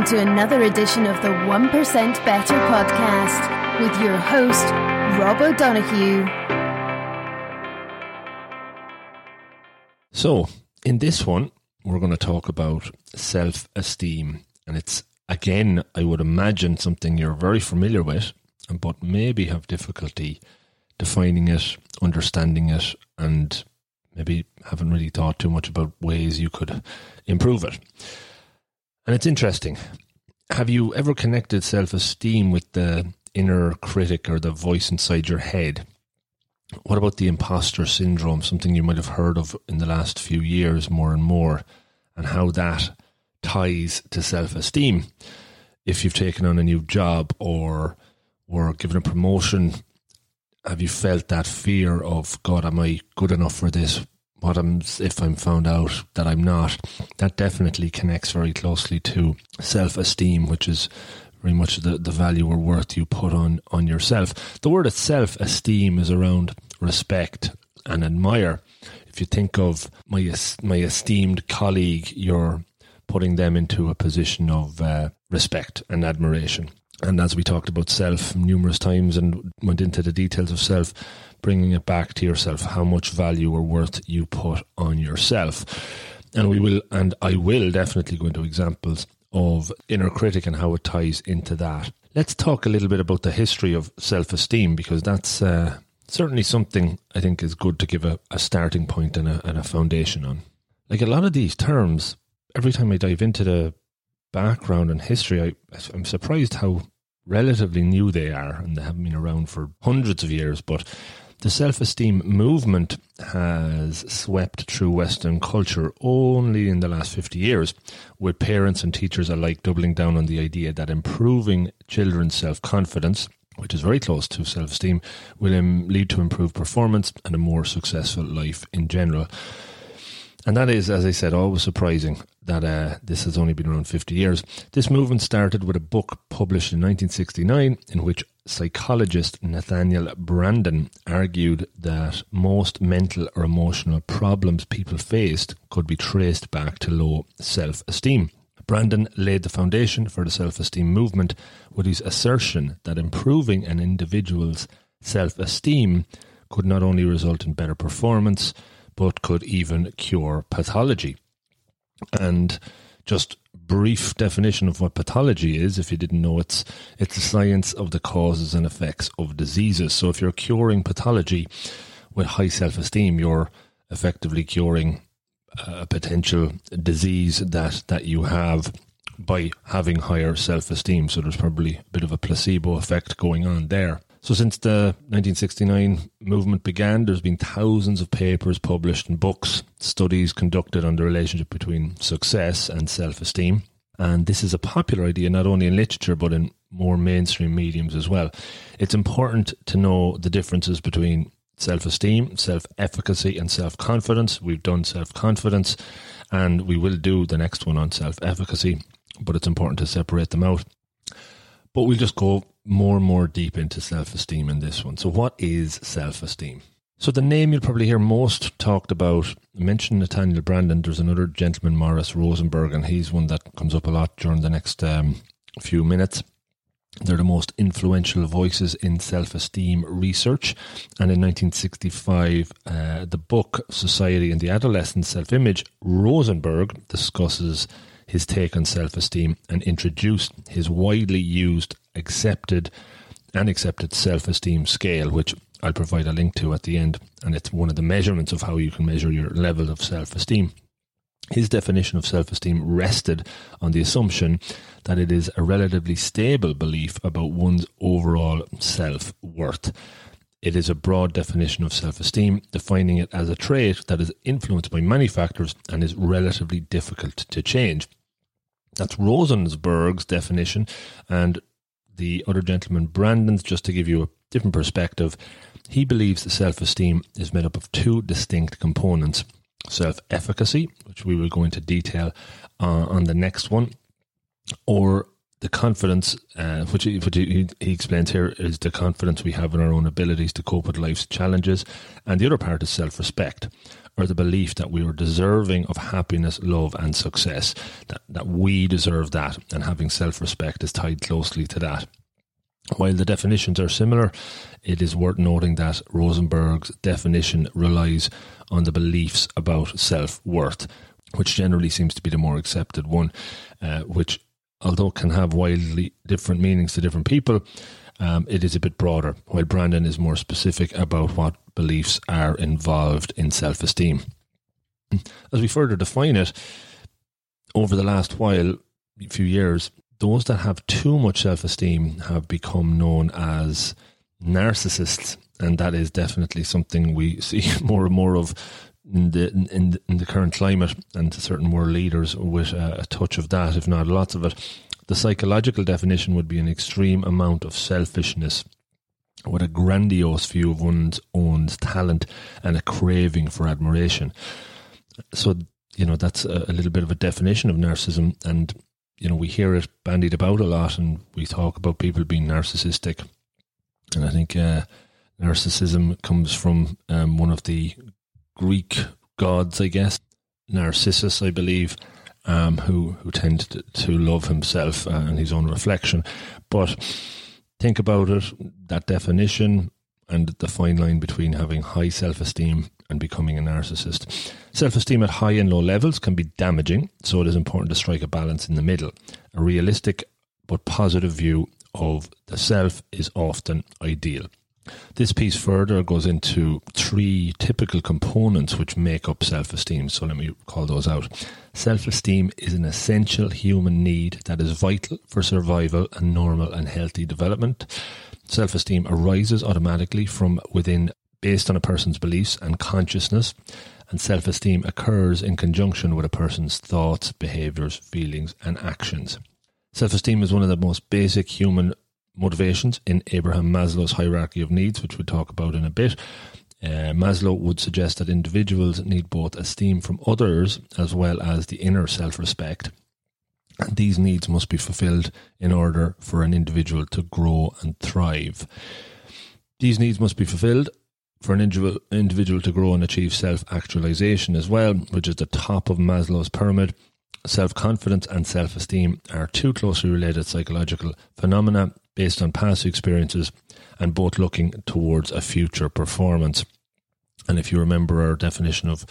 Welcome to another edition of the 1% Better podcast with your host, Rob O'Donoghue. So, in this one, we're going to talk about self esteem. And it's, again, I would imagine something you're very familiar with, but maybe have difficulty defining it, understanding it, and maybe haven't really thought too much about ways you could improve it. And it's interesting. Have you ever connected self esteem with the inner critic or the voice inside your head? What about the imposter syndrome, something you might have heard of in the last few years more and more, and how that ties to self esteem? If you've taken on a new job or were given a promotion, have you felt that fear of, God, am I good enough for this? What am, if I'm found out that I'm not? That definitely connects very closely to self esteem, which is very much the, the value or worth you put on, on yourself. The word itself, esteem, is around respect and admire. If you think of my my esteemed colleague, you're putting them into a position of uh, respect and admiration. And as we talked about self numerous times and went into the details of self, bringing it back to yourself, how much value or worth you put on yourself. And we will, and I will definitely go into examples of inner critic and how it ties into that. Let's talk a little bit about the history of self esteem because that's uh, certainly something I think is good to give a, a starting point and a, and a foundation on. Like a lot of these terms, every time I dive into the background and history, I, I'm surprised how relatively new they are, and they haven't been around for hundreds of years. But the self esteem movement has swept through Western culture only in the last 50 years, with parents and teachers alike doubling down on the idea that improving children's self confidence, which is very close to self esteem, will um, lead to improved performance and a more successful life in general. And that is, as I said, always surprising that uh, this has only been around 50 years. This movement started with a book published in 1969 in which psychologist Nathaniel Branden argued that most mental or emotional problems people faced could be traced back to low self esteem. Branden laid the foundation for the self esteem movement with his assertion that improving an individual's self esteem could not only result in better performance, but could even cure pathology. And just brief definition of what pathology is, if you didn't know, it's it's the science of the causes and effects of diseases. So if you're curing pathology with high self-esteem, you're effectively curing uh, a potential disease that that you have by having higher self-esteem. So there's probably a bit of a placebo effect going on there. So, since the 1969 movement began, there's been thousands of papers published and books, studies conducted on the relationship between success and self esteem. And this is a popular idea not only in literature but in more mainstream mediums as well. It's important to know the differences between self esteem, self efficacy, and self confidence. We've done self confidence and we will do the next one on self efficacy, but it's important to separate them out. But we'll just go more and more deep into self esteem in this one. So, what is self esteem? So, the name you'll probably hear most talked about, mentioned Nathaniel Branden. There's another gentleman, Morris Rosenberg, and he's one that comes up a lot during the next um, few minutes. They're the most influential voices in self esteem research. And in 1965, uh, the book Society and the Adolescent Self Image, Rosenberg discusses his take on self esteem and introduced his widely used, accepted, and accepted self esteem scale, which I'll provide a link to at the end. And it's one of the measurements of how you can measure your level of self esteem. His definition of self esteem rested on the assumption that it is a relatively stable belief about one's overall self worth. It is a broad definition of self esteem, defining it as a trait that is influenced by many factors and is relatively difficult to change. That's Rosenberg's definition, and the other gentleman, Branden's, just to give you a different perspective, he believes self esteem is made up of two distinct components. Self efficacy, which we will go into detail uh, on the next one, or the confidence, uh, which, he, which he, he, explains here, is the confidence we have in our own abilities to cope with life's challenges. And the other part is self respect, or the belief that we are deserving of happiness, love, and success, that, that we deserve that. And having self respect is tied closely to that. While the definitions are similar, it is worth noting that Rosenberg's definition relies on the beliefs about self worth, which generally seems to be the more accepted one, uh, which although can have wildly different meanings to different people, um, it is a bit broader, while Branden is more specific about what beliefs are involved in self esteem. As we further define it, over the last while, few years, those that have too much self esteem have become known as narcissists, and that is definitely something we see more and more of in the in, in the current climate, and certain world leaders with a, a touch of that, if not lots of it. The psychological definition would be an extreme amount of selfishness with a grandiose view of one's own talent and a craving for admiration. So, you know, that's a, a, little bit of a definition of narcissism. And, you know, we hear it bandied about a lot and we talk about people being narcissistic. And I think uh, narcissism comes from um, one of the Greek gods, I guess, Narcissus, I believe, um, who who tended to, to love himself and his own reflection. But think about it, that definition and the fine line between having high self esteem and becoming a narcissist. Self esteem at high and low levels can be damaging, so it is important to strike a balance in the middle. A realistic but positive view of the self is often ideal. This piece further goes into three typical components which make up self esteem. So let me call those out. Self esteem is an essential human need that is vital for survival and normal and healthy development. Self esteem arises automatically from within based on a person's beliefs and consciousness, and self esteem occurs in conjunction with a person's thoughts, behaviors, feelings, and actions. Self esteem is one of the most basic human motivations in Abraham Maslow's hierarchy of needs, which we'll talk about in a bit. Uh, Maslow would suggest that individuals need both esteem from others as well as the inner self respect. And these needs must be fulfilled in order for an individual to grow and thrive. These needs must be fulfilled for an individual, to grow and achieve self actualization as well, which is the top of Maslow's pyramid. Self confidence and self esteem are two closely related psychological phenomena based on past experiences and both looking towards a future performance. And if you remember our definition of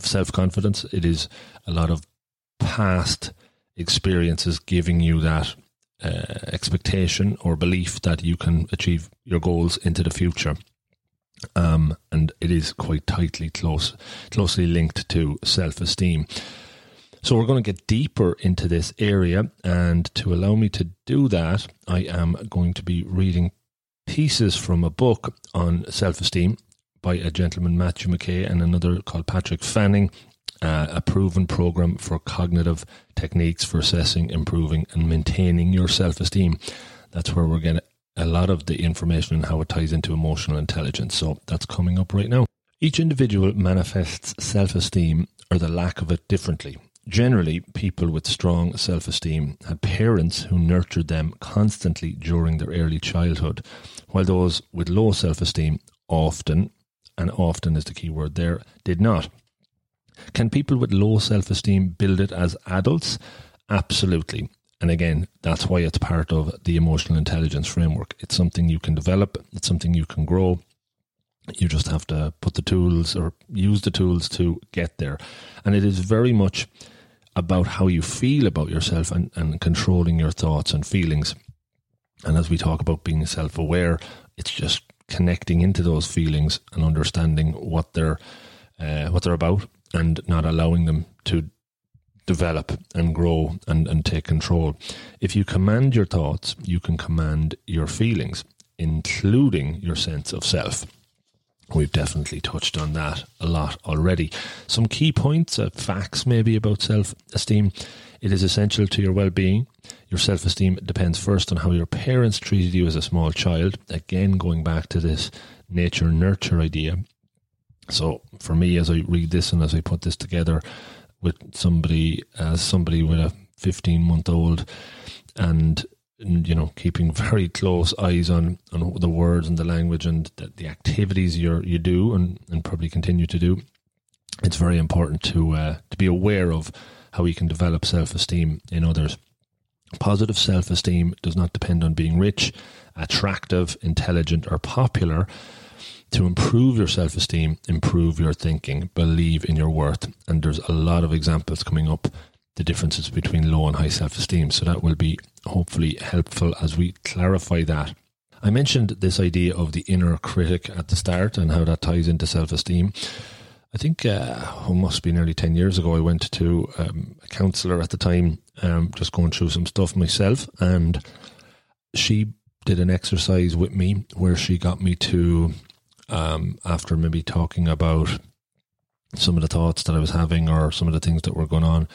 self confidence, it is a lot of past experiences giving you that uh, expectation or belief that you can achieve your goals into the future. Um, and it is quite tightly close, closely linked to self esteem. So we're going to get deeper into this area. And to allow me to do that, I am going to be reading pieces from a book on self esteem by a gentleman, Matthew McKay, and another called Patrick Fanning. Uh, a proven program for cognitive techniques for assessing, improving, and maintaining your self esteem. That's where we're getting a lot of the information and how it ties into emotional intelligence. So that's coming up right now. Each individual manifests self esteem or the lack of it differently. Generally, people with strong self esteem had parents who nurtured them constantly during their early childhood, while those with low self esteem often, and often is the key word there, did not. Can people with low self esteem build it as adults? Absolutely. And again, that's why it's part of the emotional intelligence framework. It's something you can develop, it's something you can grow. You just have to put the tools or use the tools to get there. And it is very much about how you feel about yourself and, and controlling your thoughts and feelings. And as we talk about being self aware, it's just connecting into those feelings and understanding what they're uh, what they're about and not allowing them to develop and grow and, and take control. If you command your thoughts, you can command your feelings, including your sense of self. We've definitely touched on that a lot already. Some key points, uh, facts maybe about self esteem. It is essential to your well being. Your self esteem depends first on how your parents treated you as a small child. Again, going back to this nature nurture idea. So, for me, as I read this and as I put this together with somebody, as somebody with a 15 month old, and you know keeping very close eyes on on the words and the language and the, the activities you you do and and probably continue to do it's very important to uh, to be aware of how we can develop self-esteem in others. Positive self-esteem does not depend on being rich attractive intelligent or popular. To improve your self-esteem improve your thinking believe in your worth. And there's a lot of examples coming up the differences between low and high self esteem. So that will be hopefully helpful as we clarify that. I mentioned this idea of the inner critic at the start and how that ties into self esteem. I think uh, it must be nearly 10 years ago, I went to um, a counsellor at the time, um, just going through some stuff myself, and she did an exercise with me where she got me to, um, after maybe talking about some of the thoughts that I was having or some of the things that were going on,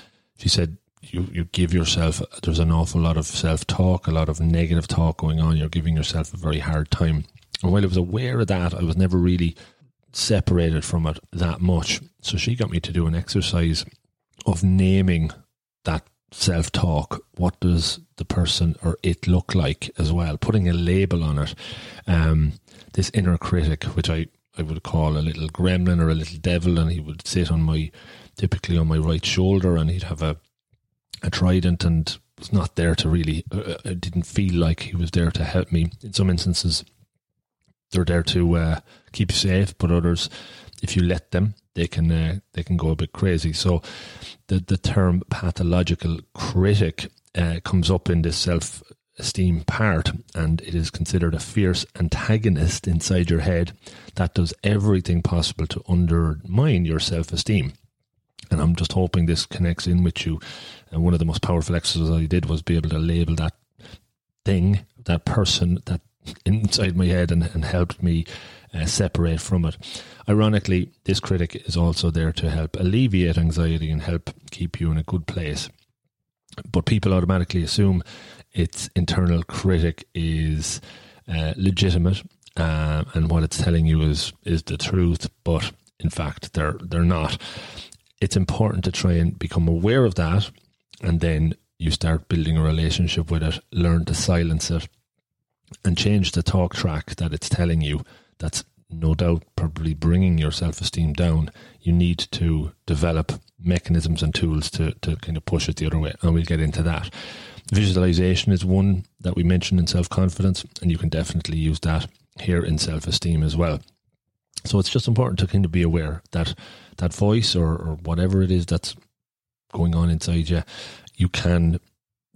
she said you, you give yourself there's an awful lot of self talk, a lot of negative talk going on. You're giving yourself a very hard time. And while I was aware of that, I was never really separated from it that much. So she got me to do an exercise of naming that self talk. What does the person or it look like as well? Putting a label on it. Um, this inner critic, which I, I would call a little gremlin or a little devil, and he would sit on my typically on my right shoulder, and he'd have a a trident and was not there to really. Uh, uh, it didn't feel like he was there to help me. In some instances, they're there to uh, keep you safe, but others, if you let them, they can uh, they can go a bit crazy. So, the the term pathological critic uh, comes up in this self esteem part, and it is considered a fierce antagonist inside your head that does everything possible to undermine your self esteem. And I'm just hoping this connects in with you. And one of the most powerful exercises I did was be able to label that thing, that person, that inside my head and, and helped me uh, separate from it. Ironically, this critic is also there to help alleviate anxiety and help keep you in a good place. But people automatically assume its internal critic is uh, legitimate uh, and what it's telling you is is the truth, but in fact they're they're not it's important to try and become aware of that and then you start building a relationship with it, learn to silence it and change the talk track that it's telling you. That's no doubt probably bringing your self esteem down. You need to develop mechanisms and tools to, to kind of push it the other way. And we'll get into that. Visualization is one that we mentioned in self confidence, and you can definitely use that here in self esteem as well. So it's just important to kind of be aware that that voice or, or whatever it is that's going on inside you, you can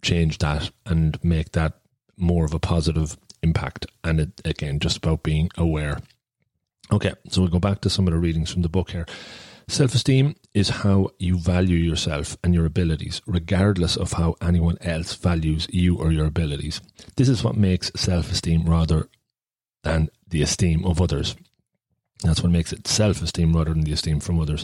change that and make that more of a positive impact. And it, again, just about being aware. Okay, so we'll go back to some of the readings from the book here. Self esteem is how you value yourself and your abilities, regardless of how anyone else values you or your abilities. This is what makes self esteem rather than the esteem of others. That's what makes it self esteem rather than the esteem from others.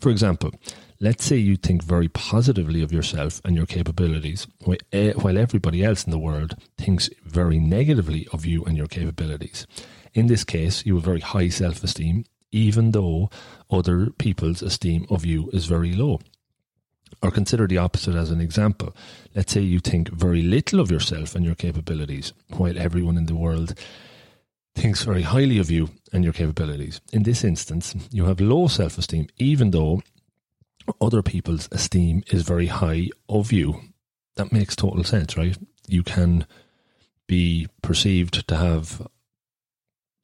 For example, let's say you think very positively of yourself and your capabilities, eh, while everybody else in the world thinks very negatively of you and your capabilities. In this case, you have very high self esteem, even though other people's esteem of you is very low. Or consider the opposite as an example. Let's say you think very little of yourself and your capabilities, while everyone in the world thinks very highly of you and your capabilities. In this instance, you have low self esteem, even though other people's esteem is very high of you. That makes total sense, right? You can be perceived to have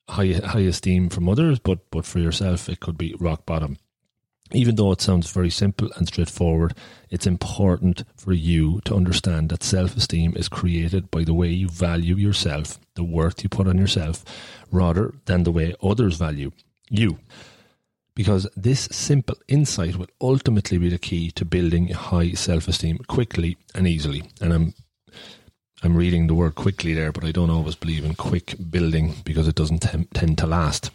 high high esteem from others, but but for yourself, it could be rock bottom even though it sounds very simple and straightforward, it's important for you to understand that self esteem is created by the way you value yourself, the worth you put on yourself, rather than the way others value you. Because this simple insight will ultimately be the key to building high self esteem quickly and easily. And I'm I'm reading the word quickly there, but I don't always believe in quick building because it doesn't tend to last.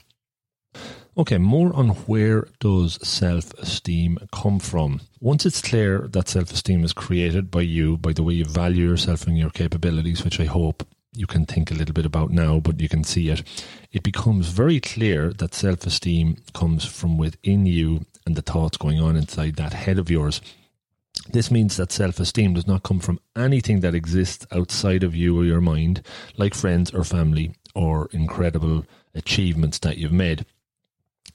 Okay, more on where does self-esteem come from? Once it's clear that self-esteem is created by you, by the way you value yourself and your capabilities, which I hope you can think a little bit about now, but you can see it, it becomes very clear that self-esteem comes from within you and the thoughts going on inside that head of yours. This means that self esteem does not come from anything that exists outside of you or your mind, like friends or family or incredible achievements that you've made.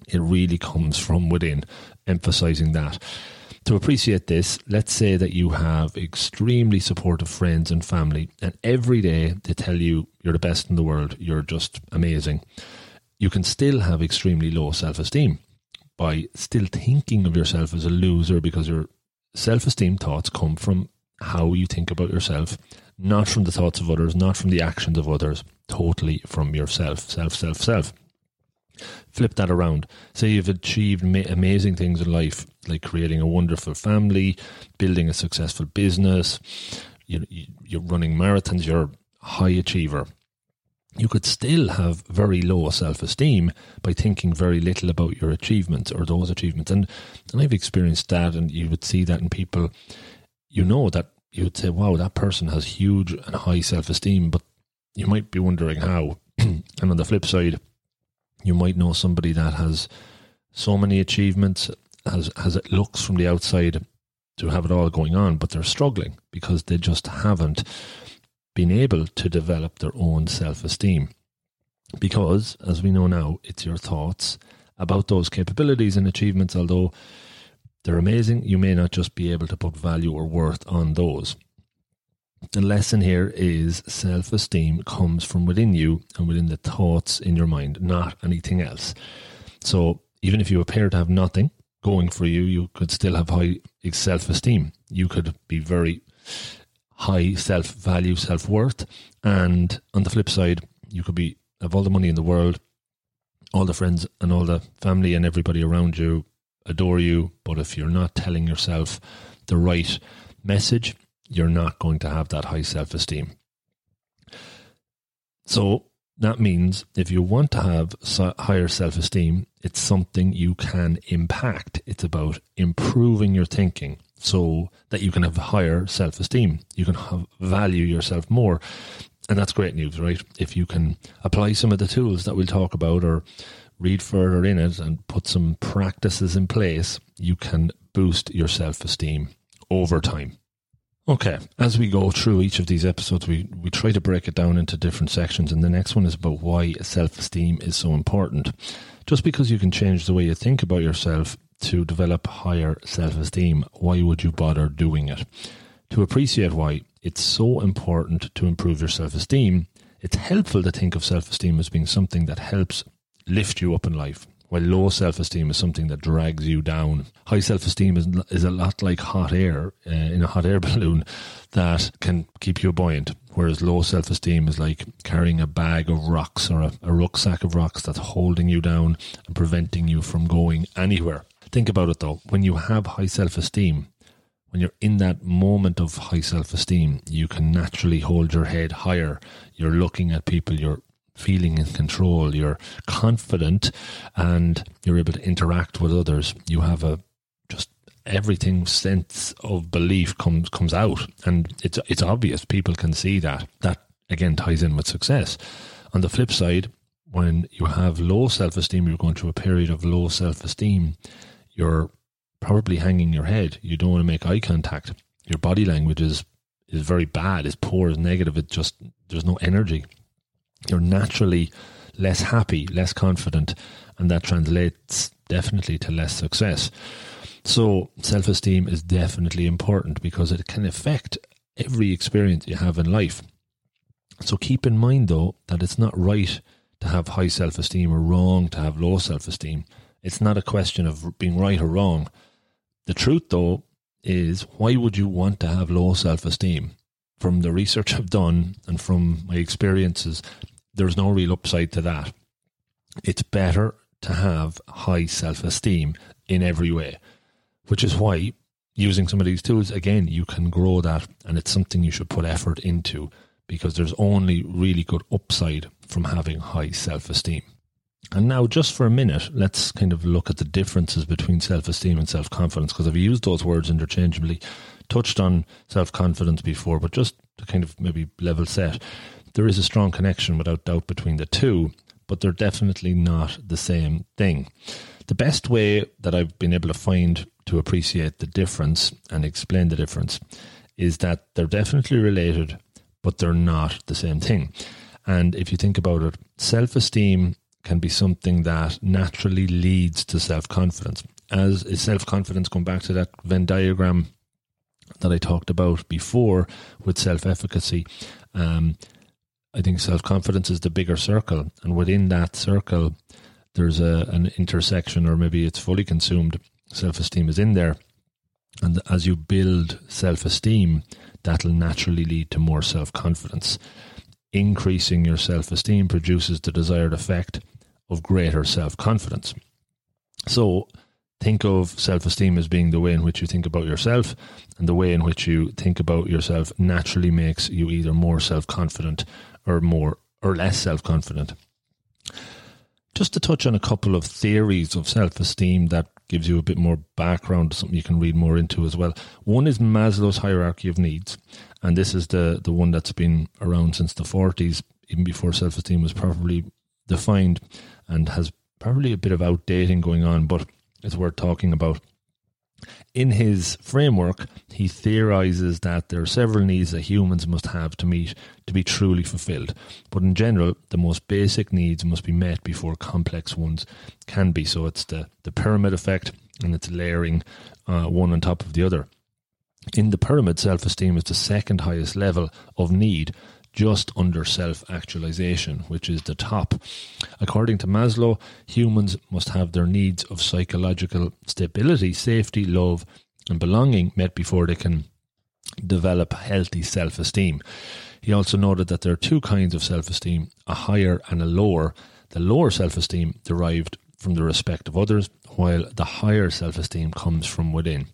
It really comes from within, emphasizing that. To appreciate this, let's say that you have extremely supportive friends and family, and every day they tell you you're the best in the world, you're just amazing. You can still have extremely low self esteem by still thinking of yourself as a loser because your self esteem thoughts come from how you think about yourself, not from the thoughts of others, not from the actions of others, totally from yourself. Self, self, self. Flip that around. Say you've achieved ma- amazing things in life, like creating a wonderful family, building a successful business, you, you're running marathons, you're a high achiever. You could still have very low self esteem by thinking very little about your achievements or those achievements. And, and I've experienced that, and you would see that in people. You know that you would say, wow, that person has huge and high self esteem, but you might be wondering how. and on the flip side, you might know somebody that has so many achievements, has has it looks from the outside to have it all going on, but they're struggling because they just haven't been able to develop their own self esteem. Because, as we know now, it's your thoughts about those capabilities and achievements, although they're amazing, you may not just be able to put value or worth on those. The lesson here is self esteem comes from within you and within the thoughts in your mind, not anything else. So even if you appear to have nothing going for you, you could still have high self esteem. You could be very high self value, self worth. And on the flip side, you could be have all the money in the world, all the friends and all the family and everybody around you adore you. But if you're not telling yourself the right message, you're not going to have that high self esteem. So that means if you want to have higher self esteem, it's something you can impact. It's about improving your thinking so that you can have higher self esteem. You can have, value yourself more. And that's great news, right? If you can apply some of the tools that we'll talk about or read further in it and put some practices in place, you can boost your self esteem over time. Okay, as we go through each of these episodes, we, we try to break it down into different sections, and the next one is about why self esteem is so important. Just because you can change the way you think about yourself to develop higher self esteem, why would you bother doing it? To appreciate why it's so important to improve your self esteem, it's helpful to think of self esteem as being something that helps lift you up in life, while low self esteem is something that drags you down. High self esteem is, is a lot like hot air uh, in a hot air balloon that can keep you buoyant, whereas low self esteem is like carrying a bag of rocks or a, a rucksack of rocks that's holding you down and preventing you from going anywhere. Think about it though, when you have high self esteem, when you're in that moment of high self esteem, you can naturally hold your head higher. You're looking at people, you're feeling in control, you're confident, and you're able to interact with others. You have a just everything sense of belief comes comes out, and it's it's obvious. People can see that. That again ties in with success. On the flip side, when you have low self esteem, you're going through a period of low self esteem. You're probably hanging your head. You don't want to make eye contact. Your body language is is very bad, is poor, is negative. It just there's no energy you're naturally less happy, less confident, and that translates definitely to less success. So, self esteem is definitely important because it can affect every experience you have in life. So, keep in mind though that it's not right to have high self esteem or wrong to have low self esteem. It's not a question of being right or wrong. The truth though is why would you want to have low self esteem? From the research I've done and from my experiences, there's no real upside to that. It's better to have high self esteem in every way, which is why using some of these tools, again, you can grow that and it's something you should put effort into because there's only really good upside from having high self esteem. And now, just for a minute, let's kind of look at the differences between self esteem and self confidence because I've used those words interchangeably, touched on self confidence before, but just to kind of maybe level set there is a strong connection without doubt between the two, but they're definitely not the same thing. The best way that I've been able to find to appreciate the difference and explain the difference is that they're definitely related, but they're not the same thing. And if you think about it, self esteem can be something that naturally leads to self confidence. As is self confidence, going back to that Venn diagram that I talked about before with self efficacy, um, I think self confidence is the bigger circle. And within that circle, there's a, an intersection, or maybe it's fully consumed. Self esteem is in there. And as you build self esteem, that'll naturally lead to more self confidence. Increasing your self esteem produces the desired effect of greater self confidence. So, think of self esteem as being the way in which you think about yourself, and the way in which you think about yourself naturally makes you either more self confident or more or less self confident. Just to touch on a couple of theories of self esteem that gives you a bit more background, something you can read more into as well. One is Maslow's hierarchy of needs, and this is the, the one that's been around since the 40s, even before self esteem was properly defined, and has probably a bit of outdating going on, but it's worth talking about. In his framework, he theorizes that there are several needs that humans must have to meet to be truly fulfilled. But in general, the most basic needs must be met before complex ones can be. So it's the, the pyramid effect and it's layering uh, one on top of the other. In the pyramid, self esteem is the second highest level of need, just under self actualization, which is the top. According to Maslow, humans must have their needs of psychological stability, safety, love, and belonging met before they can develop healthy self esteem. He also noted that there are two kinds of self esteem a higher and a lower. The lower self esteem derived from the respect of others, while the higher self esteem comes from within.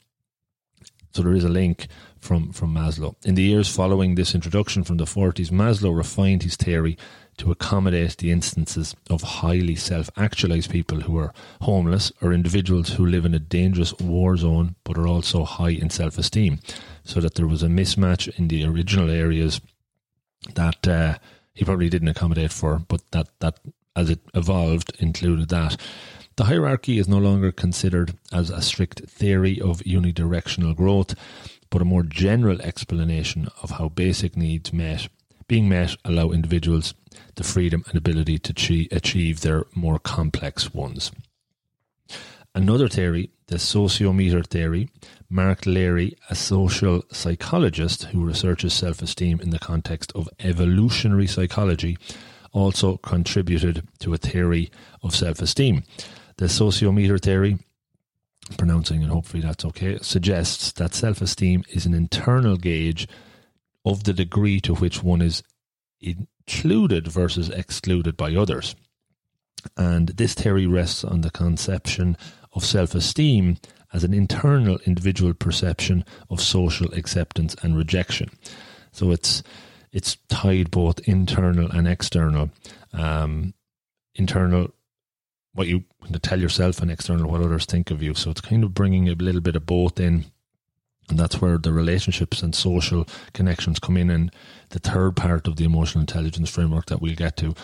So there is a link from, from Maslow. In the years following this introduction from the 40s, Maslow refined his theory to accommodate the instances of highly self actualized people who are homeless or individuals who live in a dangerous war zone but are also high in self esteem. So that there was a mismatch in the original areas that uh, he probably didn't accommodate for, but that, that as it evolved included that. The hierarchy is no longer considered as a strict theory of unidirectional growth, but a more general explanation of how basic needs met being met allow individuals the freedom and ability to achieve their more complex ones. Another theory, the sociometer theory, Mark Leary, a social psychologist who researches self esteem in the context of evolutionary psychology, also contributed to a theory of self esteem. The sociometer theory, pronouncing and hopefully that's okay, suggests that self esteem is an internal gauge of the degree to which one is included versus excluded by others. And this theory rests on the conception of self esteem as an internal individual perception of social acceptance and rejection. So it's it's tied both internal and external. Um, internal what you tell yourself and external what others think of you. So it's kind of bringing a little bit of both in. And that's where the relationships and social connections come in. And the third part of the emotional intelligence framework that we'll get to.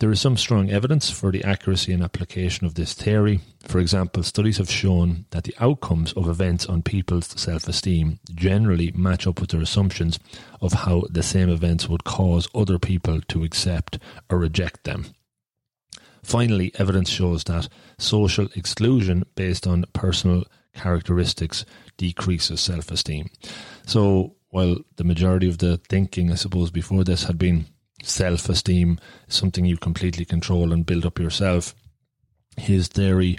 There is some strong evidence for the accuracy and application of this theory. For example, studies have shown that the outcomes of events on people's self esteem generally match up with their assumptions of how the same events would cause other people to accept or reject them. Finally, evidence shows that social exclusion based on personal characteristics decreases self esteem. So, while the majority of the thinking, I suppose, before this had been self esteem, something you completely control and build up yourself, his theory,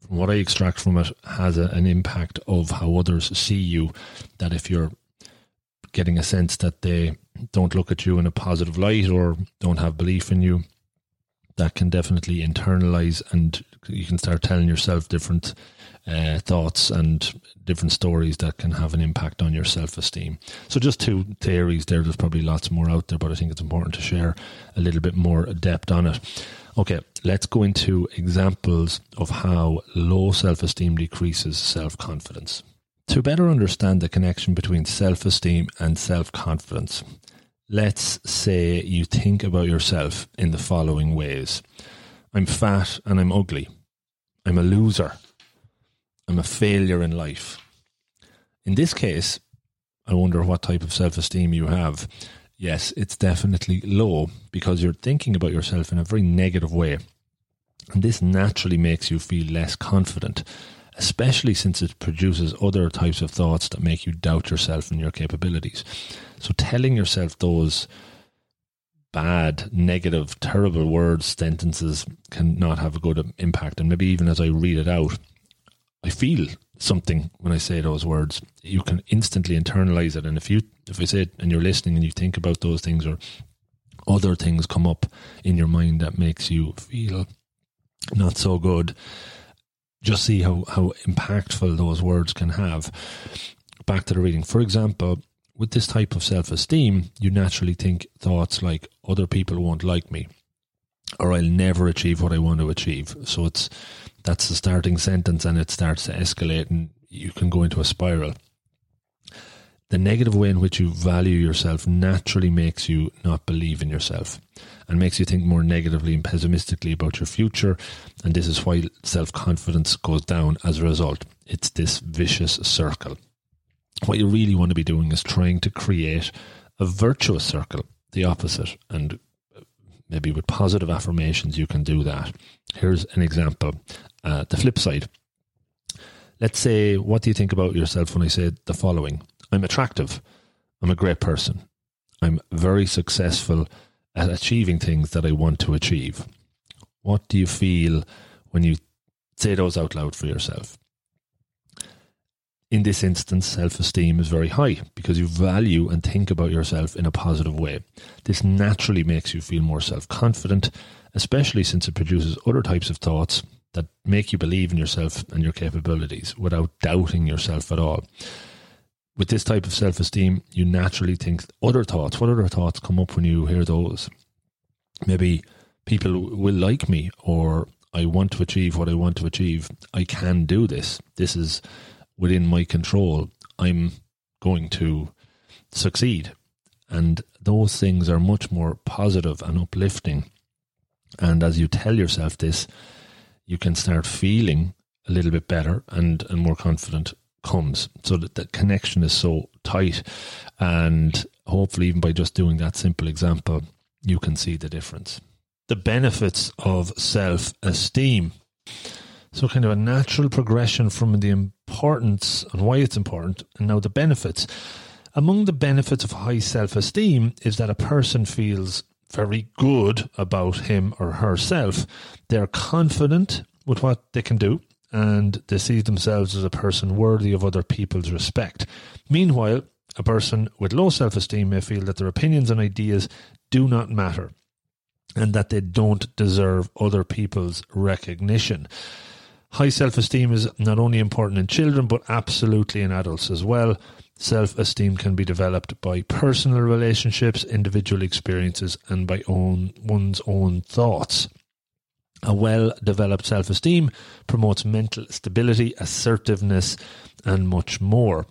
from what I extract from it, has a, an impact of how others see you. That if you're getting a sense that they don't look at you in a positive light or don't have belief in you, that can definitely internalize and you can start telling yourself different uh, thoughts and different stories that can have an impact on your self esteem. So, just two theories there. There's probably lots more out there, but I think it's important to share a little bit more depth on it. Okay, let's go into examples of how low self esteem decreases self confidence. To better understand the connection between self esteem and self confidence, let's say you think about yourself in the following ways I'm fat and I'm ugly. I'm a loser. I'm a failure in life. In this case, I wonder what type of self esteem you have. Yes, it's definitely low because you're thinking about yourself in a very negative way. And this naturally makes you feel less confident, especially since it produces other types of thoughts that make you doubt yourself and your capabilities. So, telling yourself those bad, negative, terrible words, sentences can not have a good impact. And maybe even as I read it out, I feel something when I say those words. You can instantly internalize it. And if you, if I say it and you're listening and you think about those things or other things come up in your mind that makes you feel not so good, just see how, how impactful those words can have. Back to the reading. For example, with this type of self esteem, you naturally think thoughts like, other people won't like me, or I'll never achieve what I want to achieve. So it's that's the starting sentence and it starts to escalate and you can go into a spiral. The negative way in which you value yourself naturally makes you not believe in yourself and makes you think more negatively and pessimistically about your future. And this is why self confidence goes down as a result. It's this vicious circle. What you really want to be doing is trying to create a virtuous circle, the opposite. And maybe with positive affirmations, you can do that. Here's an example uh, the flip side. Let's say, what do you think about yourself when I say the following? I'm attractive. I'm a great person. I'm very successful at achieving things that I want to achieve. What do you feel when you say those out loud for yourself? In this instance, self esteem is very high because you value and think about yourself in a positive way. This naturally makes you feel more self confident, especially since it produces other types of thoughts that make you believe in yourself and your capabilities without doubting yourself at all. With this type of self esteem, you naturally think other thoughts. What other thoughts come up when you hear those? Maybe people will like me, or I want to achieve what I want to achieve. I can do this. This is within my control. I'm going to succeed. And those things are much more positive and uplifting. And as you tell yourself this, you can start feeling a little bit better and, and more confident comes. So that the connection is so tight. And hopefully, even by just doing that simple example, you can see the difference. The benefits of self esteem. So, kind of a natural progression from the importance and why it's important, and now the benefits. Among the benefits of high self esteem is that a person feels very good about him or herself. They're confident with what they can do and they see themselves as a person worthy of other people's respect. Meanwhile, a person with low self esteem may feel that their opinions and ideas do not matter and that they don't deserve other people's recognition. High self esteem is not only important in children, but absolutely in adults as well. Self esteem can be developed by personal relationships, individual experiences, and by own, one's own thoughts. A well developed self esteem promotes mental stability, assertiveness, and much more.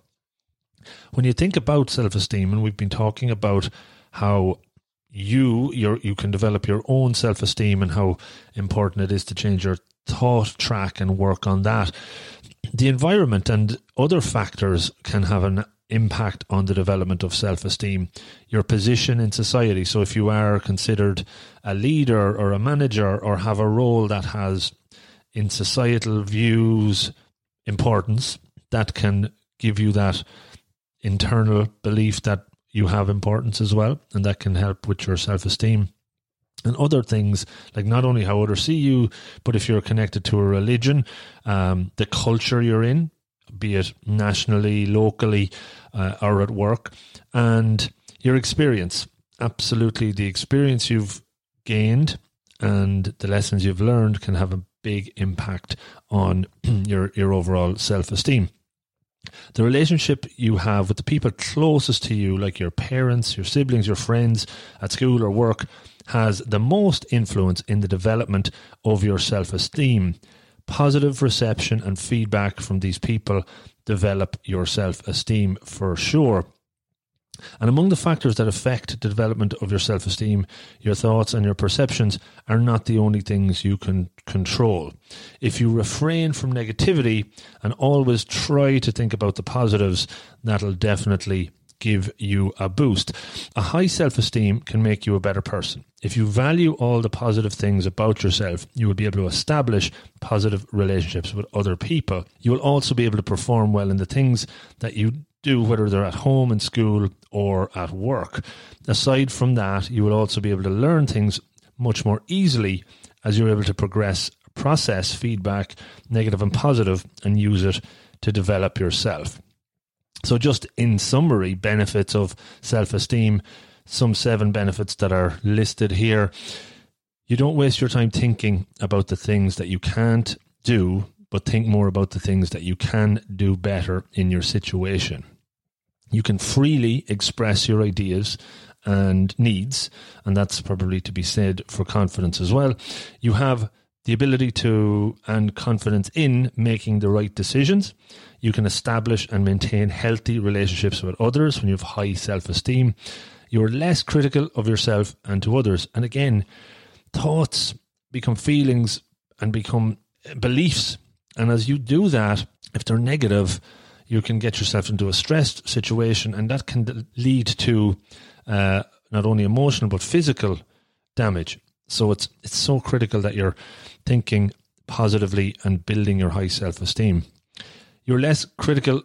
When you think about self esteem, and we've been talking about how you you can develop your own self esteem and how important it is to change your thought track and work on that. The environment and other factors can have an impact on the development of self esteem, your position in society. So, if you are considered a leader or a manager or have a role that has in societal views importance, that can give you that internal belief that you have importance as well, and that can help with your self esteem. And other things, like not only how others see you, but if you're connected to a religion, um, the culture you're in, be it nationally, locally, uh, or at work, and your experience. Absolutely, the experience you've gained and the lessons you've learned can have a big impact on your your overall self esteem. The relationship you have with the people closest to you, like your parents, your siblings, your friends at school or work, has the most influence in the development of your self esteem positive reception and feedback from these people develop your self esteem for sure. And among the factors that affect the development of your self esteem, your thoughts and your perceptions are not the only things you can control. If you refrain from negativity and always try to think about the positives, that'll definitely give you a boost. A high self esteem can make you a better person. If you value all the positive things about yourself, you will be able to establish positive relationships with other people. You will also be able to perform well in the things that you do, whether they're at home, in school, or at work. Aside from that, you will also be able to learn things much more easily as you're able to progress, process feedback, negative and positive, and use it to develop yourself. So, just in summary, benefits of self esteem, some seven benefits that are listed here. You don't waste your time thinking about the things that you can't do, but think more about the things that you can do better in your situation. You can freely express your ideas and needs, and that's probably to be said for confidence as well. You have the ability to and confidence in making the right decisions. You can establish and maintain healthy relationships with others when you have high self esteem. You're less critical of yourself and to others. And again, thoughts become feelings and become beliefs. And as you do that, if they're negative, you can get yourself into a stressed situation, and that can lead to uh, not only emotional but physical damage. So it's it's so critical that you're thinking positively and building your high self esteem. You're less critical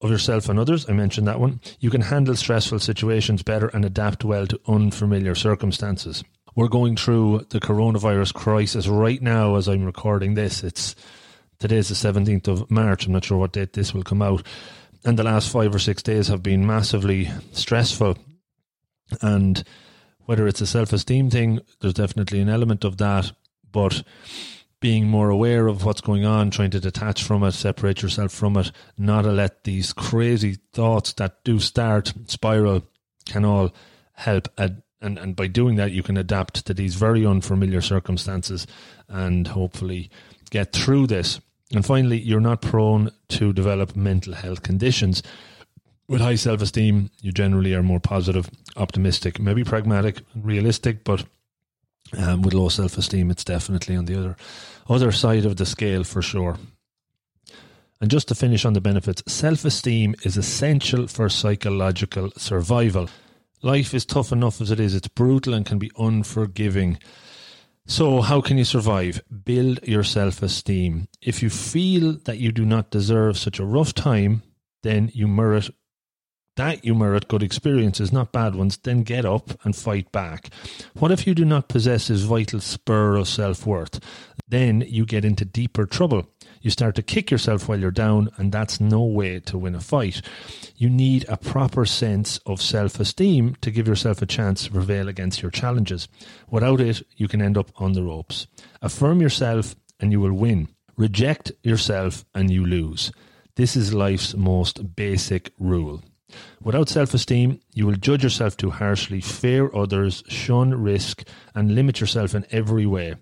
of yourself and others. I mentioned that one. You can handle stressful situations better and adapt well to unfamiliar circumstances. We're going through the coronavirus crisis right now as I'm recording this. It's today's the 17th of March. I'm not sure what date this will come out. And the last five or six days have been massively stressful. And whether it's a self esteem thing, there's definitely an element of that. But being more aware of what's going on, trying to detach from it, separate yourself from it, not to let these crazy thoughts that do start spiral can all help. Ad- and, and by doing that, you can adapt to these very unfamiliar circumstances and hopefully get through this. And finally, you're not prone to develop mental health conditions. With high self esteem, you generally are more positive, optimistic, maybe pragmatic, realistic, but um, with low self esteem, it's definitely on the other other side of the scale for sure. And just to finish on the benefits, self esteem is essential for psychological survival. Life is tough enough as it is, it's brutal and can be unforgiving. So, how can you survive? Build your self esteem. If you feel that you do not deserve such a rough time, then you merit that you merit good experiences, not bad ones, then get up and fight back. What if you do not possess this vital spur of self worth? Then you get into deeper trouble. You start to kick yourself while you're down, and that's no way to win a fight. You need a proper sense of self esteem to give yourself a chance to prevail against your challenges. Without it, you can end up on the ropes. Affirm yourself, and you will win. Reject yourself, and you lose. This is life's most basic rule. Without self esteem, you will judge yourself too harshly, fear others, shun risk, and limit yourself in every way.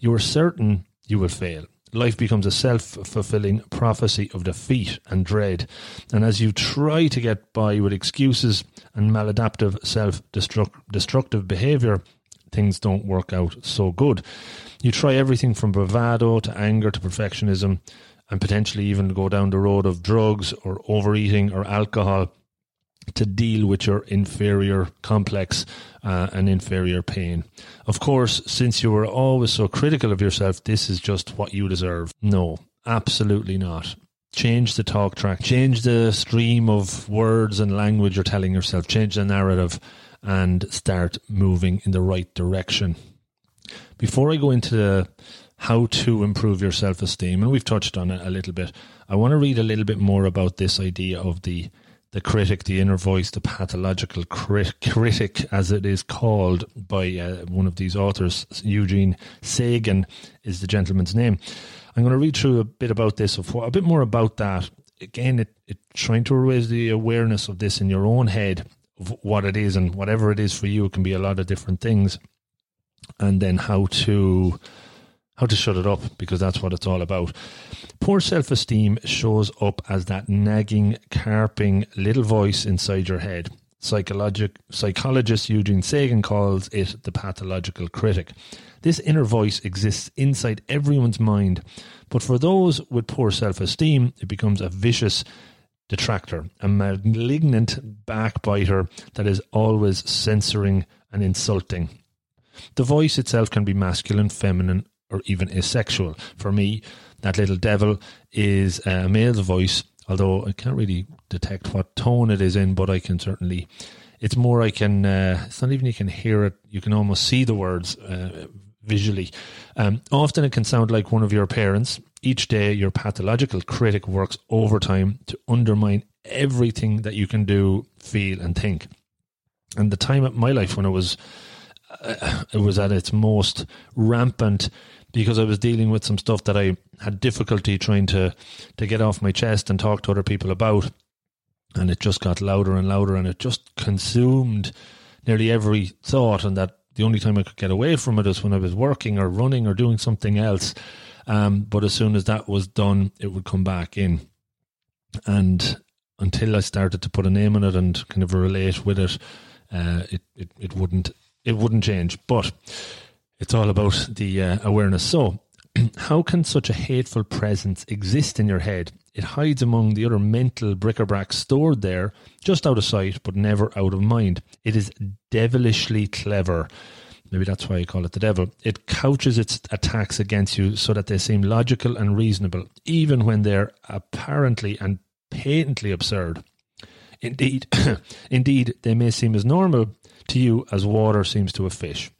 You are certain you will fail. Life becomes a self fulfilling prophecy of defeat and dread. And as you try to get by with excuses and maladaptive self destructive behavior, things don't work out so good. You try everything from bravado to anger to perfectionism, and potentially even go down the road of drugs or overeating or alcohol to deal with your inferior complex uh, and inferior pain. Of course, since you were always so critical of yourself, this is just what you deserve. No, absolutely not. Change the talk track, change the stream of words and language you're telling yourself, change the narrative, and start moving in the right direction. Before I go into how to improve your self esteem, and we've touched on it a little bit, I want to read a little bit more about this idea of the the critic, the inner voice, the pathological crit- critic, as it is called by uh, one of these authors, Eugene Sagan is the gentleman's name. I'm going to read through a bit about this, a bit more about that. Again, it, it trying to raise the awareness of this in your own head of what it is and whatever it is for you. It can be a lot of different things, and then how to how to shut it up because that's what it's all about. Poor self esteem shows up as that nagging, carping little voice inside your head. Psychologic, psychologist Eugene Sagan calls it the pathological critic. This inner voice exists inside everyone's mind, but for those with poor self esteem, it becomes a vicious detractor, a malignant backbiter that is always censoring and insulting. The voice itself can be masculine, feminine, or even asexual. For me, that little devil is a male's voice although I can't really detect what tone it is in, but I can certainly. It's more I can. Uh, it's not even you can hear it. You can almost see the words uh, visually. Um, often it can sound like one of your parents. Each day, your pathological critic works overtime to undermine everything that you can do, feel, and think. And the time of my life when it was, uh, it was at its most rampant because I was dealing with some stuff that I had difficulty trying to to get off my chest and talk to other people about, and it just got louder and louder, and it just consumed nearly every thought, and that the only time I could get away from it is when I was working or running or doing something else. Um, but as soon as that was done, it would come back in, and until I started to put a name on it and kind of relate with it, uh, it, it it wouldn't it wouldn't change, but it's all about the uh, awareness. So, how can such a hateful presence exist in your head? It hides among the other mental bric-a-brac stored there, just out of sight, but never out of mind. It is devilishly clever. Maybe that's why you call it the devil. It couches its attacks against you so that they seem logical and reasonable, even when they're apparently and patently absurd. Indeed, indeed, they may seem as normal to you as water seems to a fish.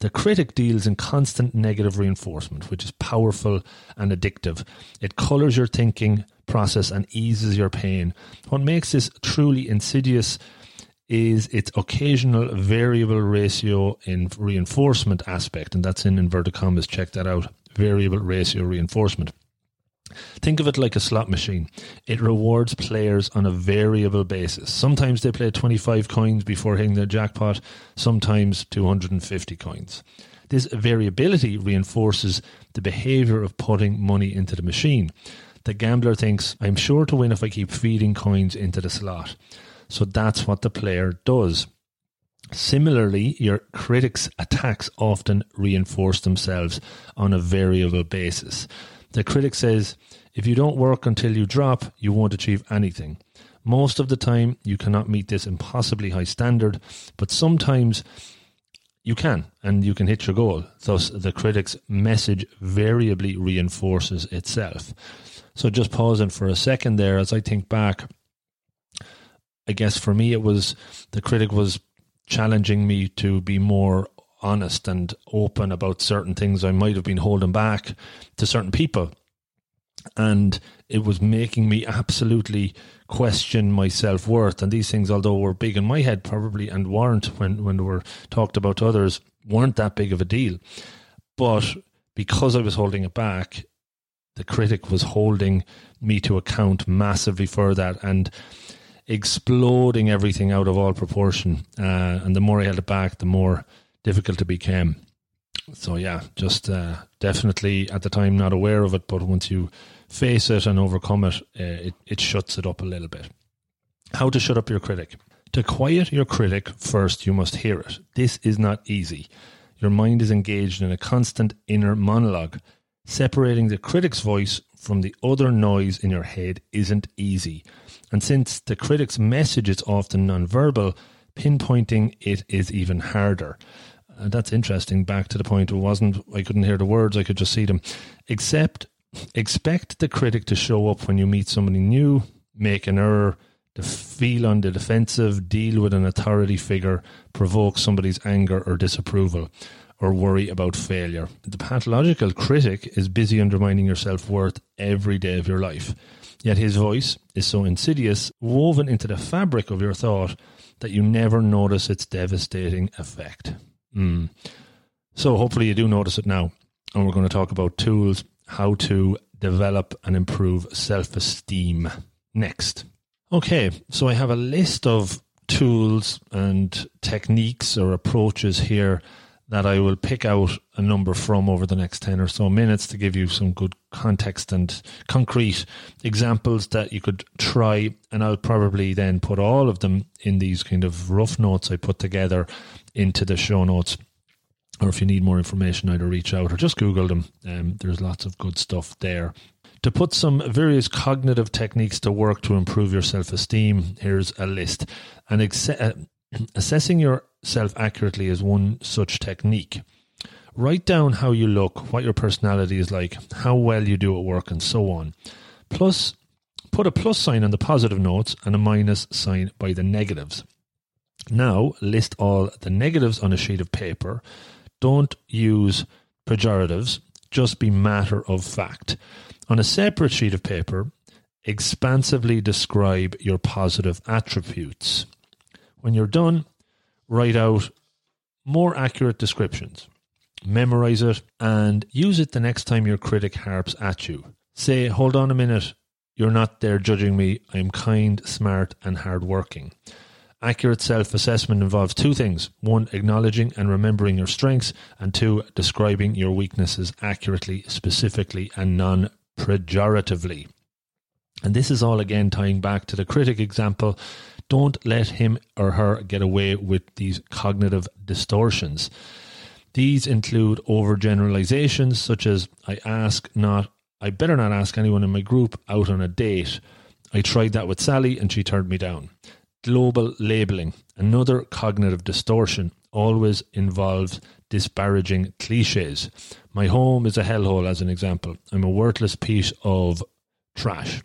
The critic deals in constant negative reinforcement, which is powerful and addictive. It colors your thinking process and eases your pain. What makes this truly insidious is its occasional variable ratio in reinforcement aspect, and that's in inverted commas. Check that out. Variable ratio reinforcement. Think of it like a slot machine. It rewards players on a variable basis. Sometimes they play 25 coins before hitting the jackpot, sometimes 250 coins. This variability reinforces the behavior of putting money into the machine. The gambler thinks, I'm sure to win if I keep feeding coins into the slot. So that's what the player does. Similarly, your critics' attacks often reinforce themselves on a variable basis. The critic says, if you don't work until you drop, you won't achieve anything. Most of the time, you cannot meet this impossibly high standard, but sometimes you can, and you can hit your goal. Thus, the critic's message variably reinforces itself. So, just pausing for a second there as I think back, I guess for me, it was the critic was challenging me to be more honest and open about certain things I might have been holding back to certain people. And it was making me absolutely question my self worth. And these things, although were big in my head probably and weren't when, when they were talked about to others, weren't that big of a deal. But because I was holding it back, the critic was holding me to account massively for that and exploding everything out of all proportion. Uh, and the more I held it back, the more difficult it became. So yeah, just uh, definitely at the time not aware of it, but once you face it and overcome it, uh, it, it shuts it up a little bit. How to shut up your critic. To quiet your critic, first you must hear it. This is not easy. Your mind is engaged in a constant inner monologue. Separating the critic's voice from the other noise in your head isn't easy. And since the critic's message is often nonverbal, pinpointing it is even harder. Uh, that's interesting. Back to the point, it wasn't, I couldn't hear the words, I could just see them. Except, expect the critic to show up when you meet somebody new, make an error, to feel on the defensive, deal with an authority figure, provoke somebody's anger or disapproval, or worry about failure. The pathological critic is busy undermining your self worth every day of your life. Yet his voice is so insidious, woven into the fabric of your thought, that you never notice its devastating effect. Mm. So hopefully you do notice it now. And we're going to talk about tools, how to develop and improve self esteem next. Okay, so I have a list of tools and techniques or approaches here that I will pick out a number from over the next 10 or so minutes to give you some good context and concrete examples that you could try. And I'll probably then put all of them in these kind of rough notes I put together into the show notes. Or if you need more information, either reach out or just Google them. Um, there's lots of good stuff there. To put some various cognitive techniques to work to improve your self esteem, here's a list. And ex- uh, assessing yourself accurately is one such technique. Write down how you look, what your personality is like, how well you do at work, and so on. Plus, put a plus sign on the positive notes and a minus sign by the negatives. Now, list all the negatives on a sheet of paper. Don't use pejoratives, just be matter of fact. On a separate sheet of paper, expansively describe your positive attributes. When you're done, write out more accurate descriptions. Memorize it and use it the next time your critic harps at you. Say, hold on a minute, you're not there judging me. I'm kind, smart, and hardworking. Accurate self assessment involves two things one, acknowledging and remembering your strengths, and two, describing your weaknesses accurately, specifically, and non pejoratively. And this is all again tying back to the critic example. Don't let him or her get away with these cognitive distortions. These include overgeneralizations such as I ask not I better not ask anyone in my group out on a date. I tried that with Sally and she turned me down. Global labeling, another cognitive distortion, always involves disparaging cliches. My home is a hellhole, as an example. I'm a worthless piece of trash.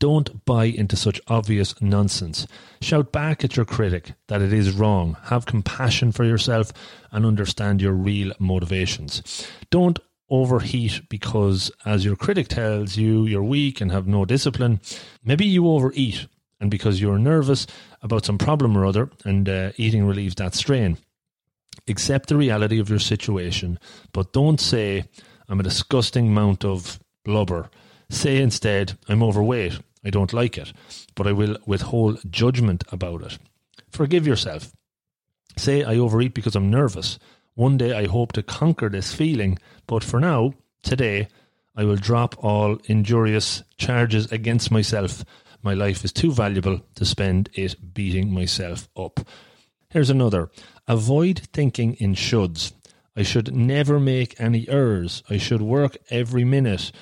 Don't buy into such obvious nonsense. Shout back at your critic that it is wrong. Have compassion for yourself and understand your real motivations. Don't overheat because, as your critic tells you, you're weak and have no discipline. Maybe you overeat, and because you're nervous about some problem or other, and uh, eating relieves that strain. Accept the reality of your situation, but don't say, I'm a disgusting mount of blubber. Say instead, I'm overweight. I don't like it, but I will withhold judgment about it. Forgive yourself. Say, I overeat because I'm nervous. One day I hope to conquer this feeling, but for now, today, I will drop all injurious charges against myself. My life is too valuable to spend it beating myself up. Here's another. Avoid thinking in shoulds. I should never make any errors. I should work every minute.